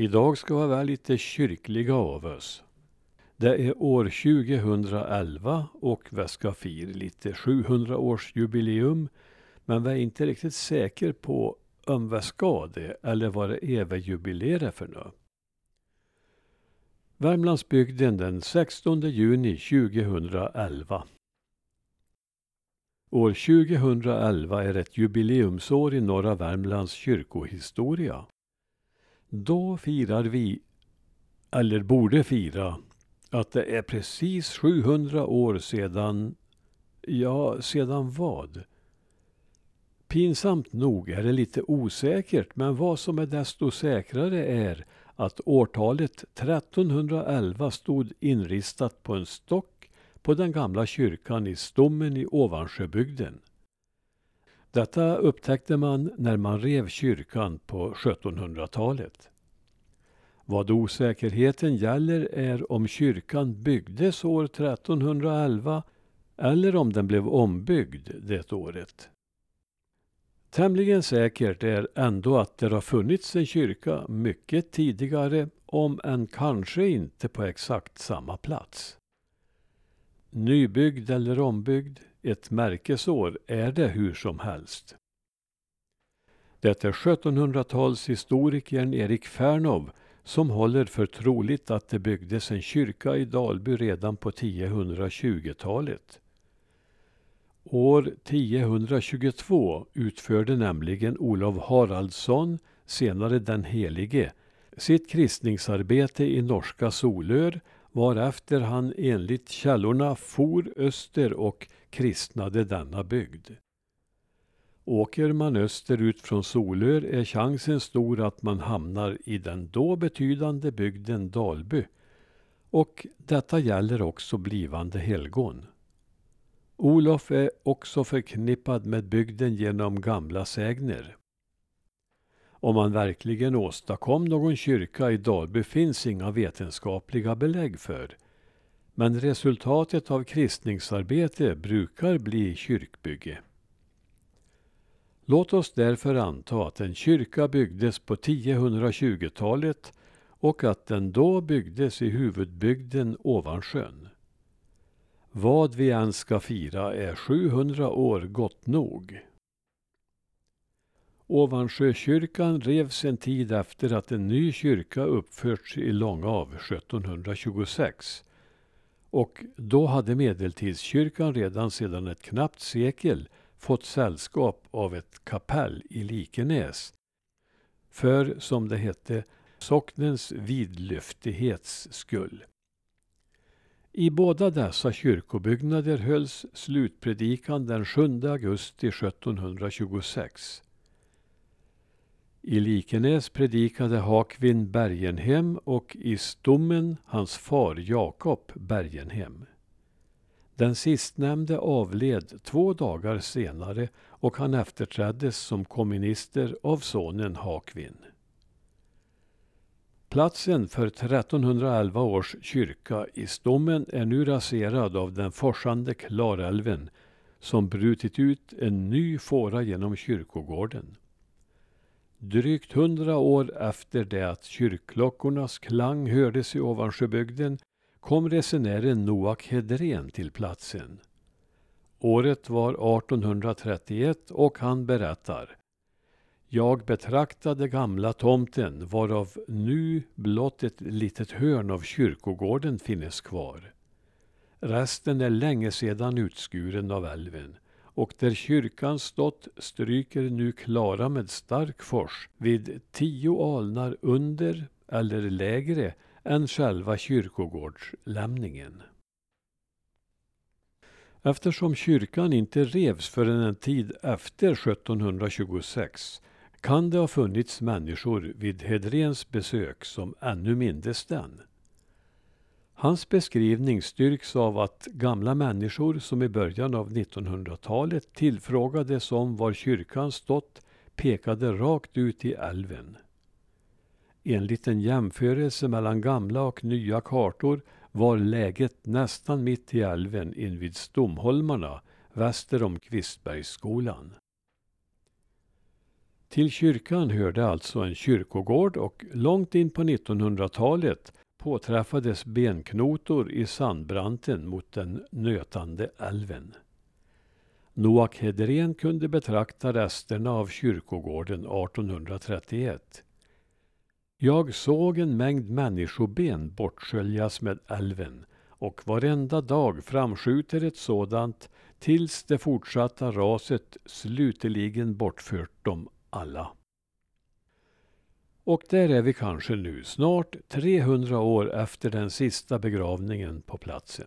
Idag ska vi vara lite kyrkliga av oss. Det är år 2011 och vi ska fira lite 700-årsjubileum. Men vi är inte riktigt säkra på om vi ska det eller vad det är vi jubilerar för nu. Värmlandsbygden den 16 juni 2011. År 2011 är ett jubileumsår i norra Värmlands kyrkohistoria. Då firar vi, eller borde fira, att det är precis 700 år sedan, ja, sedan vad? Pinsamt nog är det lite osäkert, men vad som är desto säkrare är att årtalet 1311 stod inristat på en stock på den gamla kyrkan i Stommen i Ovansjöbygden. Detta upptäckte man när man rev kyrkan på 1700-talet. Vad osäkerheten gäller är om kyrkan byggdes år 1311 eller om den blev ombyggd det året. Tämligen säkert är ändå att det har funnits en kyrka mycket tidigare, om än kanske inte på exakt samma plats. Nybyggd eller ombyggd, ett märkesår är det hur som helst. Det är 1700-talshistorikern Erik Fernov som håller för troligt att det byggdes en kyrka i Dalby redan på 1020-talet. År 1022 utförde nämligen Olof Haraldsson, senare den helige, sitt kristningsarbete i norska Solör varefter han enligt källorna for öster och kristnade denna bygd. Åker man österut från Solör är chansen stor att man hamnar i den då betydande bygden Dalby. Och detta gäller också blivande helgon. Olof är också förknippad med bygden genom gamla sägner. Om man verkligen åstadkom någon kyrka i Dalby finns inga vetenskapliga belägg för. Men resultatet av kristningsarbete brukar bli kyrkbygge. Låt oss därför anta att en kyrka byggdes på 1020-talet och att den då byggdes i huvudbygden Ovansjön. Vad vi än ska fira är 700 år gott nog. Ovansjökyrkan revs en tid efter att en ny kyrka uppförts i Långav 1726. Och då hade medeltidskyrkan redan sedan ett knappt sekel fått sällskap av ett kapell i Likenäs. För, som det hette, socknens vidlyftighets skull. I båda dessa kyrkobyggnader hölls slutpredikan den 7 augusti 1726. I Likenäs predikade Hakvin Bergenhem och i Stommen hans far Jakob Bergenhem. Den sistnämnde avled två dagar senare och han efterträddes som komminister av sonen Hakvin. Platsen för 1311 års kyrka i Stommen är nu raserad av den forsande Klarälven som brutit ut en ny fåra genom kyrkogården. Drygt hundra år efter det att kyrkklockornas klang hördes i Ovansjöbygden kom resenären Noak Hedrén till platsen. Året var 1831 och han berättar jag betraktade gamla tomten varav nu blott ett litet hörn av kyrkogården finnes kvar. Resten är länge sedan utskuren av älven och där kyrkan stått stryker nu Klara med stark fors vid tio alnar under eller lägre än själva kyrkogårdslämningen. Eftersom kyrkan inte revs förrän en tid efter 1726 kan det ha funnits människor vid Hedréns besök som ännu mindes den. Hans beskrivning styrks av att gamla människor som i början av 1900-talet tillfrågades om var kyrkan stått pekade rakt ut i älven. Enligt en jämförelse mellan gamla och nya kartor var läget nästan mitt i älven invid Stomholmarna väster om Kvistbergsskolan. Till kyrkan hörde alltså en kyrkogård och långt in på 1900-talet påträffades benknotor i sandbranten mot den nötande älven. Noak Hedren kunde betrakta resterna av kyrkogården 1831. Jag såg en mängd människoben bortsköljas med älven och varenda dag framskjuter ett sådant tills det fortsatta raset slutligen bortfört dem alla. Och där är vi kanske nu, snart 300 år efter den sista begravningen på platsen.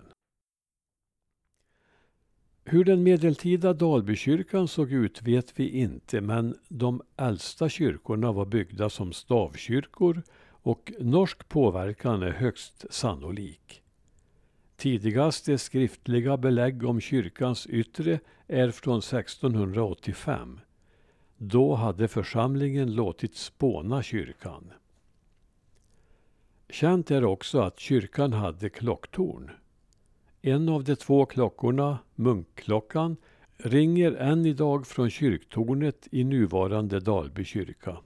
Hur den medeltida Dalbykyrkan såg ut vet vi inte men de äldsta kyrkorna var byggda som stavkyrkor och norsk påverkan är högst sannolik. Tidigaste skriftliga belägg om kyrkans yttre är från 1685. Då hade församlingen låtit spåna kyrkan. Känt är också att kyrkan hade klocktorn. En av de två klockorna, munkklockan, ringer än idag från kyrktornet i nuvarande Dalby kyrka.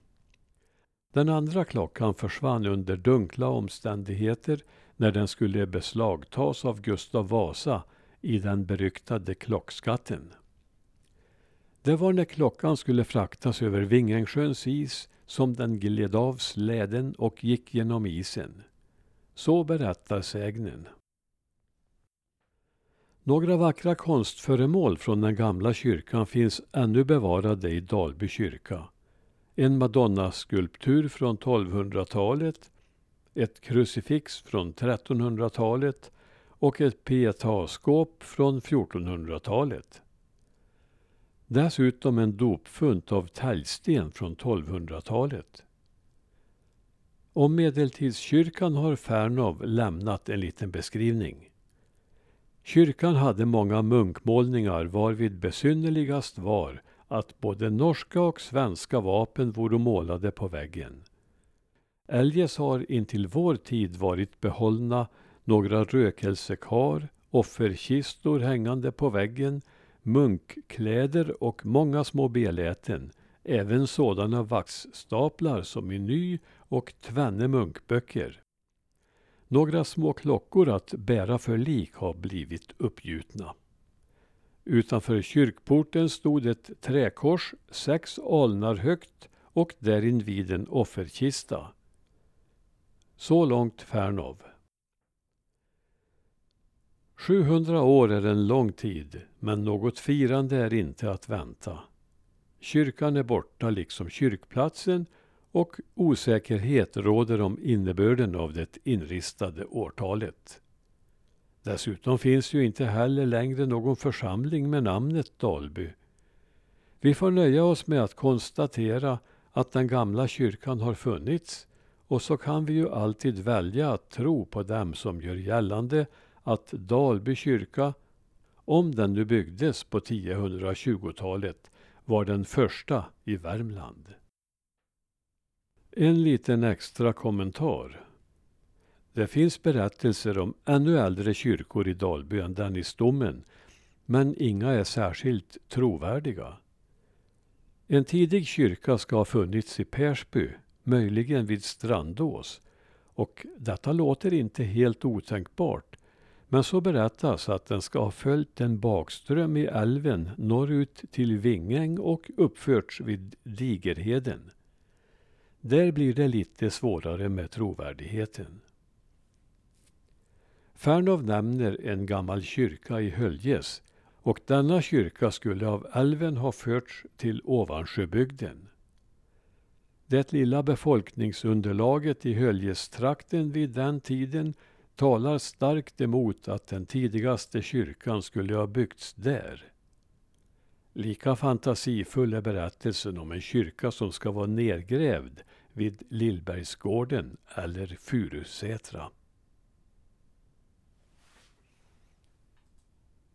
Den andra klockan försvann under dunkla omständigheter när den skulle beslagtas av Gustav Vasa i den beryktade klockskatten. Det var när klockan skulle fraktas över Vingängsjöns is som den gled av släden och gick genom isen. Så berättar sägnen. Några vackra konstföremål från den gamla kyrkan finns ännu bevarade i Dalby kyrka. En madonnaskulptur från 1200-talet, ett krucifix från 1300-talet och ett pietaskåp från 1400-talet. Dessutom en dopfunt av täljsten från 1200-talet. Om medeltidskyrkan har Fernov lämnat en liten beskrivning. Kyrkan hade många munkmålningar varvid besynnerligast var att både norska och svenska vapen vore målade på väggen. Eljest har intill vår tid varit behållna några rökelsekar, offerkistor hängande på väggen, munkkläder och många små beläten, även sådana vaxstaplar som i ny och tvenne munkböcker. Några små klockor att bära för lik har blivit uppgjutna. Utanför kyrkporten stod ett träkors sex alnar högt och därinvid en offerkista. Så långt Fernov. 700 år är en lång tid, men något firande är inte att vänta. Kyrkan är borta liksom kyrkplatsen och osäkerhet råder om innebörden av det inristade årtalet. Dessutom finns ju inte heller längre någon församling med namnet Dalby. Vi får nöja oss med att konstatera att den gamla kyrkan har funnits och så kan vi ju alltid välja att tro på dem som gör gällande att Dalby kyrka, om den nu byggdes på 1020-talet, var den första i Värmland. En liten extra kommentar. Det finns berättelser om ännu äldre kyrkor i Dalby än den i Stommen, men inga är särskilt trovärdiga. En tidig kyrka ska ha funnits i Persby, möjligen vid Strandås, och detta låter inte helt otänkbart, men så berättas att den ska ha följt en bakström i älven norrut till Vingäng och uppförts vid Digerheden. Där blir det lite svårare med trovärdigheten. Fernov nämner en gammal kyrka i Höljes och denna kyrka skulle av älven ha förts till Ovansjöbygden. Det lilla befolkningsunderlaget i Höljestrakten vid den tiden talar starkt emot att den tidigaste kyrkan skulle ha byggts där. Lika fantasifull är berättelsen om en kyrka som ska vara nedgrävd vid Lillbergsgården eller Furusätra.